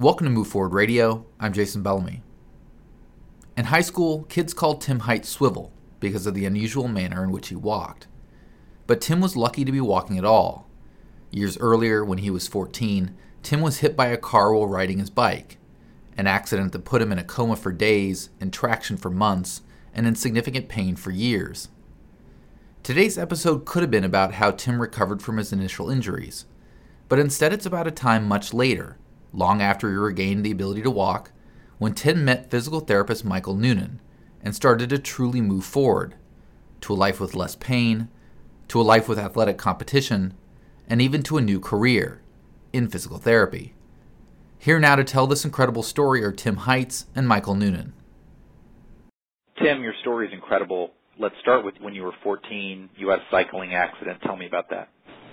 Welcome to Move Forward Radio. I'm Jason Bellamy. In high school, kids called Tim Height Swivel because of the unusual manner in which he walked. But Tim was lucky to be walking at all. Years earlier, when he was 14, Tim was hit by a car while riding his bike, an accident that put him in a coma for days, in traction for months, and in significant pain for years. Today's episode could have been about how Tim recovered from his initial injuries, but instead it's about a time much later, long after he regained the ability to walk, when Tim met physical therapist Michael Noonan and started to truly move forward to a life with less pain, to a life with athletic competition, and even to a new career in physical therapy. Here now to tell this incredible story are Tim Heitz and Michael Noonan. Tim, your story is incredible. Let's start with when you were 14, you had a cycling accident. Tell me about that.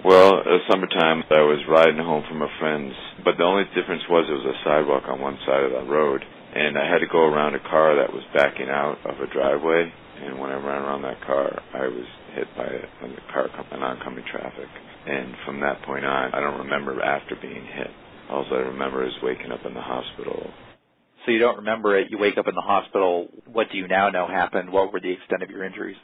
Well, it summertime. I was riding home from a friend's, but the only difference was it was a sidewalk on one side of the road, and I had to go around a car that was backing out of a driveway. And when I ran around that car, I was hit by a car an oncoming traffic. And from that point on, I don't remember after being hit. All I remember is waking up in the hospital. So you don't remember it. You wake up in the hospital. What do you now know happened? What were the extent of your injuries?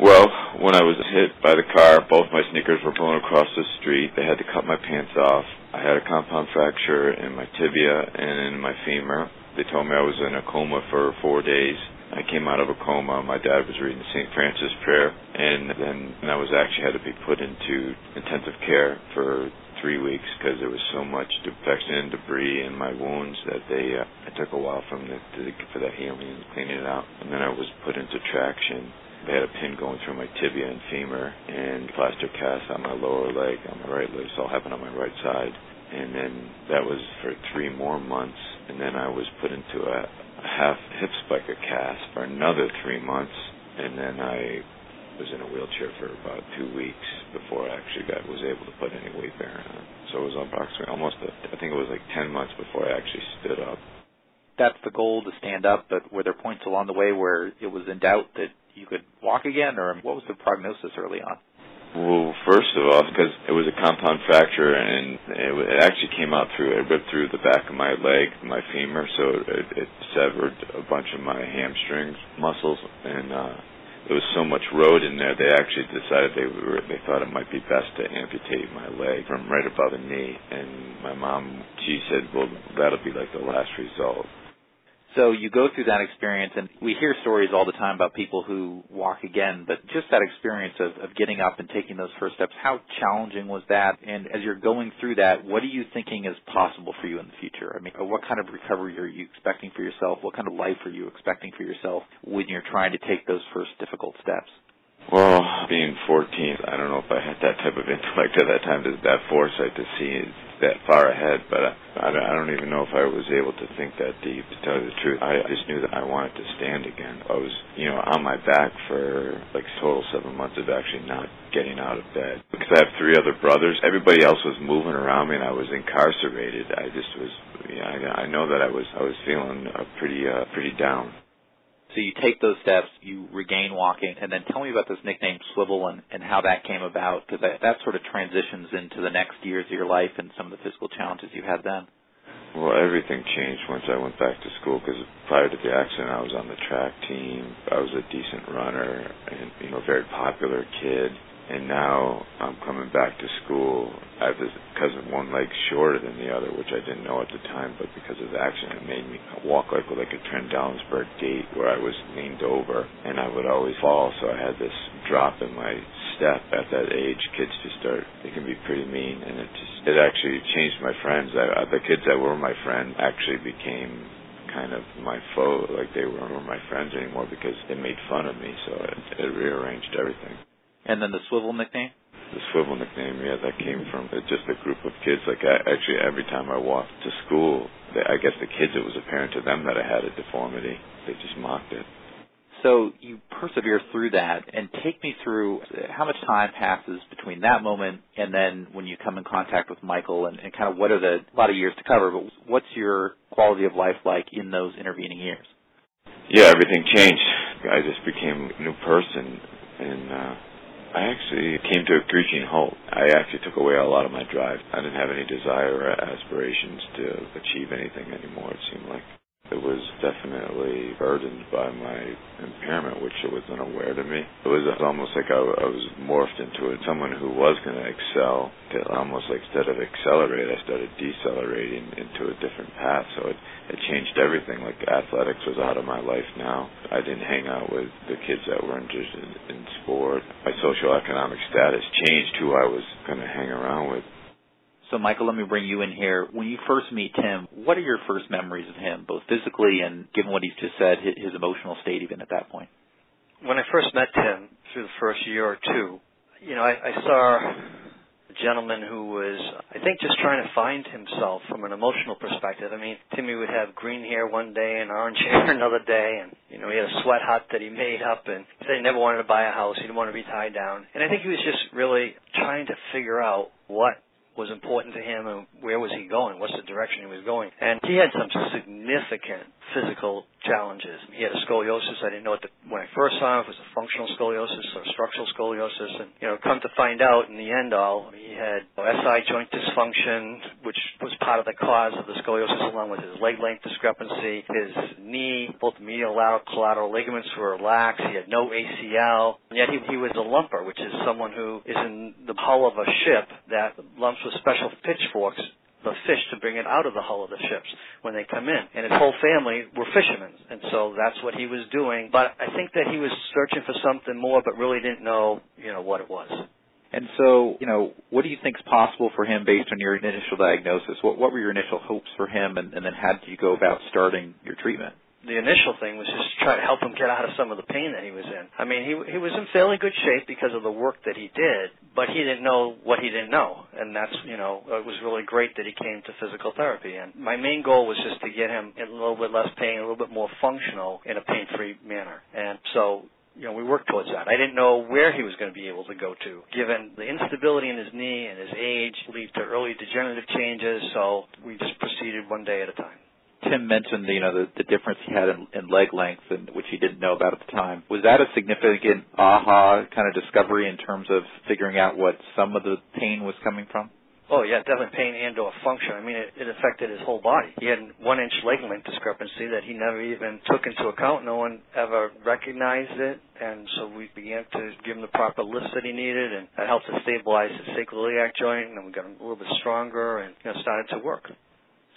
Well, when I was hit by the car, both my sneakers were blown across the street. They had to cut my pants off. I had a compound fracture in my tibia and in my femur. They told me I was in a coma for four days. I came out of a coma. My dad was reading the St. Francis prayer, and then I was actually had to be put into intensive care for three weeks because there was so much infection and debris in my wounds that they uh, it took a while for them to, to, for that healing and cleaning it out. And then I was put into traction they had a pin going through my tibia and femur and plaster cast on my lower leg, on my right leg. This all happened on my right side. And then that was for three more months. And then I was put into a, a half hip spica cast for another three months. And then I was in a wheelchair for about two weeks before I actually got was able to put any weight bearing on. So it was approximately almost a, I think it was like ten months before I actually stood up. That's the goal to stand up, but were there points along the way where it was in doubt that you could walk again, or what was the prognosis early on? Well, first of all, because it was a compound fracture, and it, it actually came out through, it ripped through the back of my leg, my femur, so it, it severed a bunch of my hamstrings muscles, and uh, there was so much road in there. They actually decided they were, they thought it might be best to amputate my leg from right above the knee. And my mom, she said, well, that'll be like the last result. So you go through that experience, and we hear stories all the time about people who walk again, but just that experience of, of getting up and taking those first steps, how challenging was that? And as you're going through that, what are you thinking is possible for you in the future? I mean, uh, what kind of recovery are you expecting for yourself? What kind of life are you expecting for yourself when you're trying to take those first difficult steps? Well, being 14, I that type of intellect at that time, that foresight to see that far ahead, but I, I don't even know if I was able to think that deep. To tell you the truth, I just knew that I wanted to stand again. I was, you know, on my back for like total seven months of actually not getting out of bed because I have three other brothers. Everybody else was moving around me, and I was incarcerated. I just was, yeah, I, I know that I was, I was feeling uh, pretty, uh, pretty down. So you take those steps, you regain walking, and then tell me about this nickname Swivel and, and how that came about, because that, that sort of transitions into the next years of your life and some of the physical challenges you had then. Well, everything changed once I went back to school because prior to the accident, I was on the track team. I was a decent runner and you know, a very popular kid and now I'm coming back to school. I have this of one leg shorter than the other, which I didn't know at the time, but because of the accident, it made me walk like like a Trendelenburg gait, where I was leaned over and I would always fall. So I had this drop in my step at that age. Kids just start; they can be pretty mean, and it just it actually changed my friends. I, the kids that were my friends actually became kind of my foe, like they weren't my friends anymore because they made fun of me. So it, it rearranged everything. And then the swivel nickname? The swivel nickname, yeah, that came from just a group of kids. Like I, actually, every time I walked to school, I guess the kids, it was apparent to them that I had a deformity. They just mocked it. So you persevere through that, and take me through how much time passes between that moment and then when you come in contact with Michael, and, and kind of what are the a lot of years to cover, but what's your quality of life like in those intervening years? Yeah, everything changed. I just became a new person, and uh, I actually came to a screeching halt. I actually took away a lot of my drive. I didn't have any desire or aspirations to achieve anything anymore. It seemed like. It was definitely burdened by my impairment, which it was unaware to me. It was almost like I, I was morphed into it, someone who was going to excel. Almost like instead of accelerate, I started decelerating into a different path. So it, it changed everything. Like athletics was out of my life now. I didn't hang out with the kids that were interested in, in sport. My socioeconomic status changed who I was going to hang around with. So, Michael, let me bring you in here. When you first meet Tim, what are your first memories of him, both physically and, given what he's just said, his emotional state even at that point? When I first met Tim, through the first year or two, you know, I, I saw a gentleman who was, I think, just trying to find himself from an emotional perspective. I mean, Timmy would have green hair one day and orange hair another day, and you know, he had a sweat hut that he made up, and he said he never wanted to buy a house. He didn't want to be tied down, and I think he was just really trying to figure out what was important to him and where was he going, what's the direction he was going. And he had some significant physical challenges. He had a scoliosis. I didn't know it when I first saw him if it was a functional scoliosis or structural scoliosis. And, you know, come to find out in the end all, he had SI joint dysfunction, which was part of the cause of the scoliosis along with his leg length discrepancy. His knee, both medial lateral collateral ligaments were lax. He had no ACL. And yet he, he was a lumper, which is someone who is in the hull of a ship that lumps with special pitchforks the fish to bring it out of the hull of the ships when they come in. And his whole family were fishermen. And so that's what he was doing. But I think that he was searching for something more but really didn't know, you know, what it was. And so, you know, what do you think is possible for him based on your initial diagnosis? What, what were your initial hopes for him, and, and then how did you go about starting your treatment? The initial thing was just to try to help him get out of some of the pain that he was in. I mean, he he was in fairly good shape because of the work that he did, but he didn't know what he didn't know, and that's you know it was really great that he came to physical therapy. And my main goal was just to get him in a little bit less pain, a little bit more functional in a pain-free manner. And so you know, we worked towards that. I didn't know where he was going to be able to go to, given the instability in his knee and his age lead to early degenerative changes. So we just proceeded one day at a time. Tim mentioned you know the, the difference he had in, in leg length, and which he didn't know about at the time. Was that a significant aha kind of discovery in terms of figuring out what some of the pain was coming from? Oh yeah, definitely pain and or function. I mean, it, it affected his whole body. He had one inch leg length discrepancy that he never even took into account. No one ever recognized it, and so we began to give him the proper lifts that he needed, and that helped to stabilize his sacroiliac joint, and we got him a little bit stronger, and you know, started to work.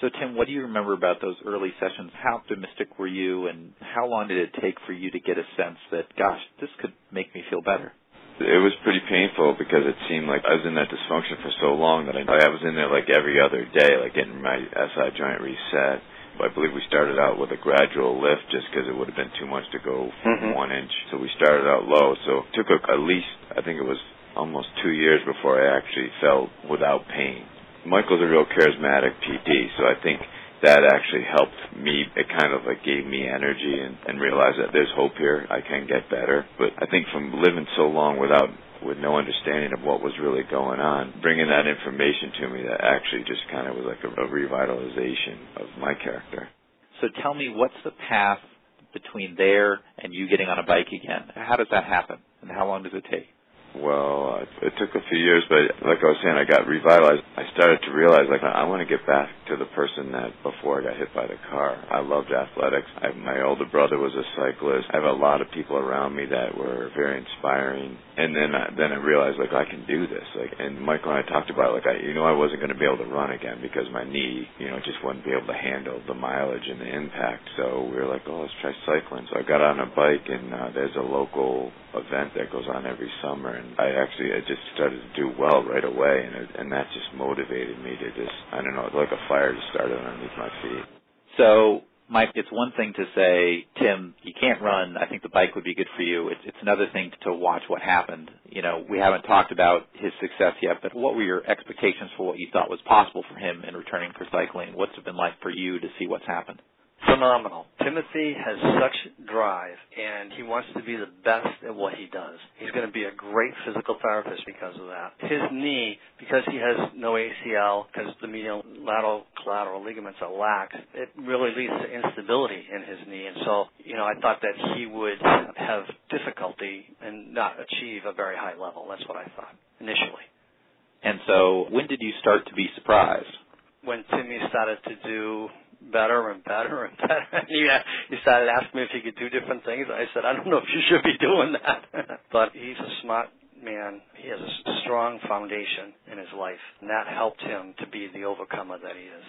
So, Tim, what do you remember about those early sessions? How optimistic were you, and how long did it take for you to get a sense that, gosh, this could make me feel better? It was pretty painful because it seemed like I was in that dysfunction for so long that I, I was in there like every other day, like getting my SI joint reset. I believe we started out with a gradual lift just because it would have been too much to go mm-hmm. one inch. So we started out low. So it took a, at least, I think it was almost two years before I actually felt without pain. Michael's a real charismatic PT, so I think that actually helped me. It kind of like gave me energy and, and realized that there's hope here. I can get better. But I think from living so long without with no understanding of what was really going on, bringing that information to me that actually just kind of was like a, a revitalization of my character. So tell me, what's the path between there and you getting on a bike again? How does that happen, and how long does it take? Well, it took a few years, but like I was saying, I got revitalized. I started to realize, like, I want to get back to the person that before I got hit by the car. I loved athletics. I, my older brother was a cyclist. I have a lot of people around me that were very inspiring. And then, I, then I realized, like, I can do this. Like, and Michael and I talked about, like, I, you know, I wasn't going to be able to run again because my knee, you know, just wouldn't be able to handle the mileage and the impact. So we were like, oh, let's try cycling. So I got on a bike, and uh, there's a local event that goes on every summer and I actually I just started to do well right away, and it, and that just motivated me to just I don't know like a fire just started underneath my feet. So Mike, it's one thing to say, Tim, you can't run. I think the bike would be good for you. It's, it's another thing to watch what happened. You know, we haven't talked about his success yet, but what were your expectations for what you thought was possible for him in returning for cycling? What's it been like for you to see what's happened? Phenomenal. Timothy has such drive and he wants to be the best at what he does. He's going to be a great physical therapist because of that. His knee, because he has no ACL, because the medial lateral collateral ligaments are lax, it really leads to instability in his knee. And so, you know, I thought that he would have difficulty and not achieve a very high level. That's what I thought initially. And so, when did you start to be surprised? When Timmy started to do better and better and better. And he, uh, he started asking me if he could do different things. I said, I don't know if you should be doing that. but he's a smart man. He has a strong foundation in his life, and that helped him to be the overcomer that he is.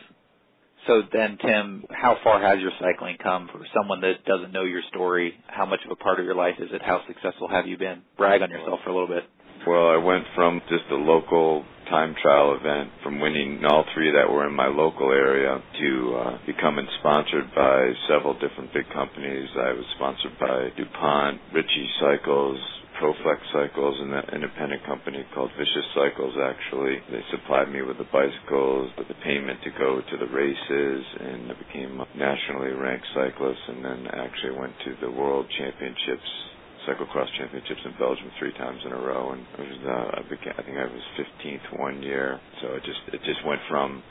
So then, Tim, how far has your cycling come for someone that doesn't know your story? How much of a part of your life is it? How successful have you been? Brag on yourself for a little bit. Well, I went from just a local time trial event, from winning all three that were in my local area, to uh, becoming sponsored by several different big companies. I was sponsored by DuPont, Ritchey Cycles, Proflex Cycles, and an independent company called Vicious Cycles. Actually, they supplied me with the bicycles, with the payment to go to the races, and I became a nationally ranked cyclist. And then actually went to the World Championships cyclocross championships in Belgium three times in a row, and it was uh, I, began, I think I was 15th one year. So it just it just went from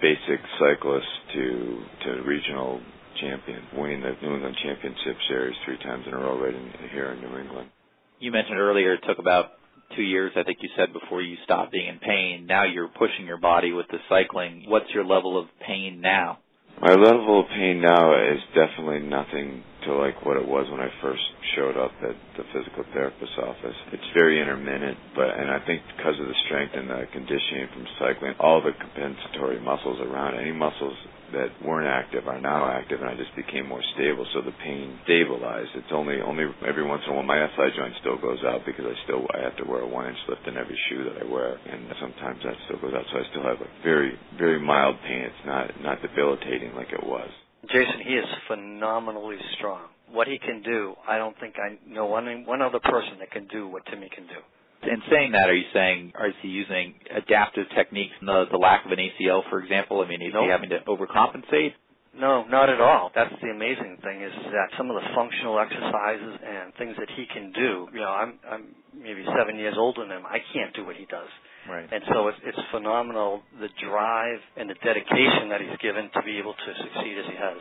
basic cyclist to to regional champion, winning the New England Championship Series three times in a row right in, here in New England. You mentioned earlier it took about two years, I think you said, before you stopped being in pain. Now you're pushing your body with the cycling. What's your level of pain now? My level of pain now is definitely nothing to like what it was when I first showed up at the physical therapist's office. It's very intermittent, but and I think because of the strength and the conditioning from cycling, all the compensatory muscles around any muscles that weren't active are now active, and I just became more stable. So the pain stabilized. It's only only every once in a while my SI joint still goes out because I still I have to wear a one inch lift in every shoe that I wear, and sometimes that still goes out. So I still have a very very mild pain. It's not not debilitating like it was. Jason, he is phenomenally strong. What he can do, I don't think I know one one other person that can do what Timmy can do. In saying that, are you saying are he using adaptive techniques? The the lack of an ACL, for example. I mean, is nope. he having to overcompensate? No, not at all. That's the amazing thing is that some of the functional exercises and things that he can do. You know, I'm I'm maybe seven years older than him. I can't do what he does. Right. And so it's, it's phenomenal the drive and the dedication that he's given to be able to succeed as he has.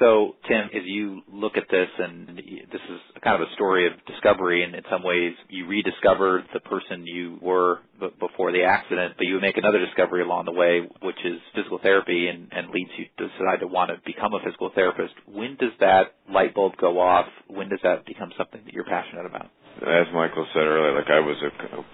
So, Tim, as you look at this, and this is kind of a story of discovery, and in some ways you rediscover the person you were before the accident, but you make another discovery along the way, which is physical therapy, and, and leads you to decide to want to become a physical therapist. When does that light bulb go off? When does that become something that you're passionate about? As Michael said earlier, like I was a,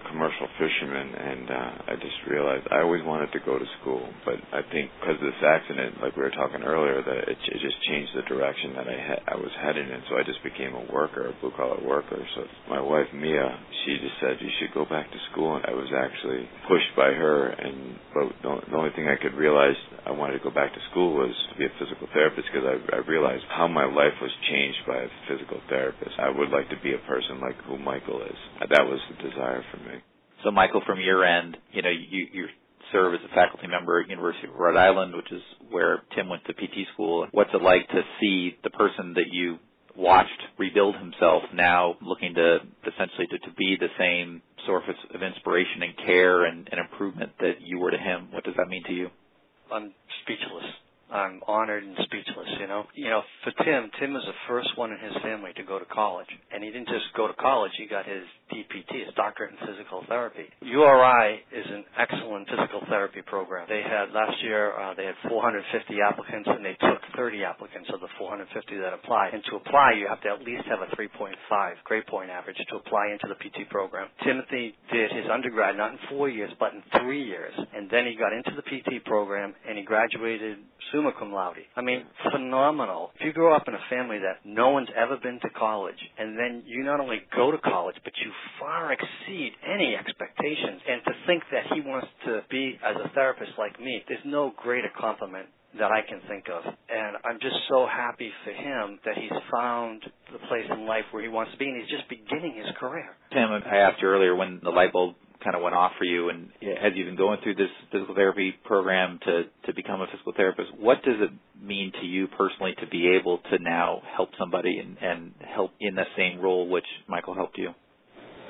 commercial fisherman, and uh, I just realized I always wanted to go to school, but I think because of this accident, like we were talking earlier, that it, it just changed the direction that I ha- I was heading in. So I just became a worker, a blue collar worker. So my wife Mia, she just said you should go back to school, and I was actually pushed by her. And but the, the only thing I could realize I wanted to go back to school was to be a physical therapist because I, I realized how my life was changed by a physical therapist. I would like to be a person like who Michael is. That was the desire for me. So, Michael, from your end, you know, you you serve as a faculty member at University of Rhode Island, which is where Tim went to PT school. What's it like to see the person that you watched rebuild himself now looking to essentially to, to be the same source of inspiration and care and, and improvement that you were to him? What does that mean to you? I'm speechless. I'm honored and speechless, you know. You know, for Tim, Tim was the first one in his family to go to college. And he didn't just go to college, he got his DPT, his doctorate in physical therapy. URI is an excellent physical therapy program. They had, last year, uh, they had 450 applicants and they took 30 applicants of the 450 that applied. And to apply, you have to at least have a 3.5 grade point average to apply into the PT program. Timothy did his undergrad not in four years, but in three years. And then he got into the PT program and he graduated summa cum laude. I mean, phenomenal. If you grow up in a family that no one's ever been to college, and then you not only go to college, but you far exceed any expectations, and to think that he wants to be as a therapist like me, there's no greater compliment that I can think of. And I'm just so happy for him that he's found the place in life where he wants to be and he's just beginning his career. Tim, I asked you earlier when the light bulb kind of went off for you and as you've been going through this physical therapy program to to become a physical therapist what does it mean to you personally to be able to now help somebody and and help in the same role which Michael helped you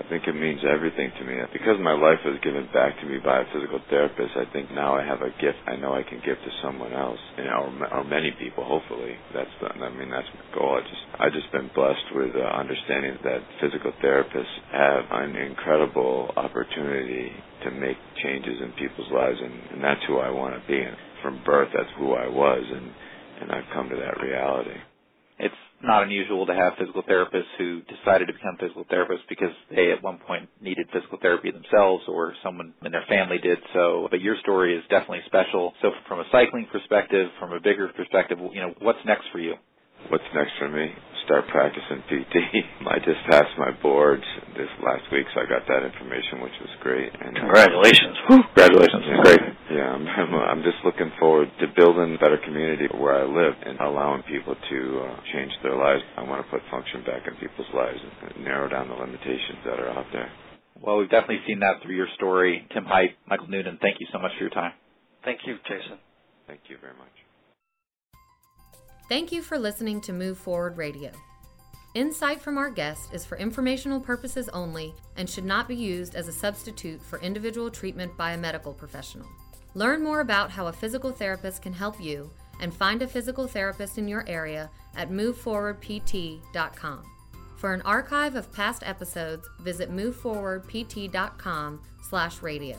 think it means everything to me. Because my life was given back to me by a physical therapist, I think now I have a gift I know I can give to someone else, you know, or, or many people. Hopefully, that's the. I mean, that's my goal. I just, I just been blessed with uh, understanding that physical therapists have an incredible opportunity to make changes in people's lives, and, and that's who I want to be. And from birth, that's who I was, and and I've come to that reality. It's not unusual to have physical therapists who decided to become physical therapists because they at one point needed physical therapy themselves or someone in their family did so. But your story is definitely special. So from a cycling perspective, from a bigger perspective, you know, what's next for you? What's next for me? Start practicing PT. I just passed my boards this last week, so I got that information, which was great. And uh, congratulations! Whew, congratulations! Yeah, great. Yeah, I'm, I'm, I'm just looking forward to building a better community where I live and allowing people to uh, change their lives. I want to put function back in people's lives and narrow down the limitations that are out there. Well, we've definitely seen that through your story. Tim Height, Michael Noonan, thank you so much for your time. Thank you, Jason. Thank you very much. Thank you for listening to Move Forward Radio. Insight from our guest is for informational purposes only and should not be used as a substitute for individual treatment by a medical professional. Learn more about how a physical therapist can help you and find a physical therapist in your area at moveforwardpt.com. For an archive of past episodes, visit moveforwardpt.com/radio.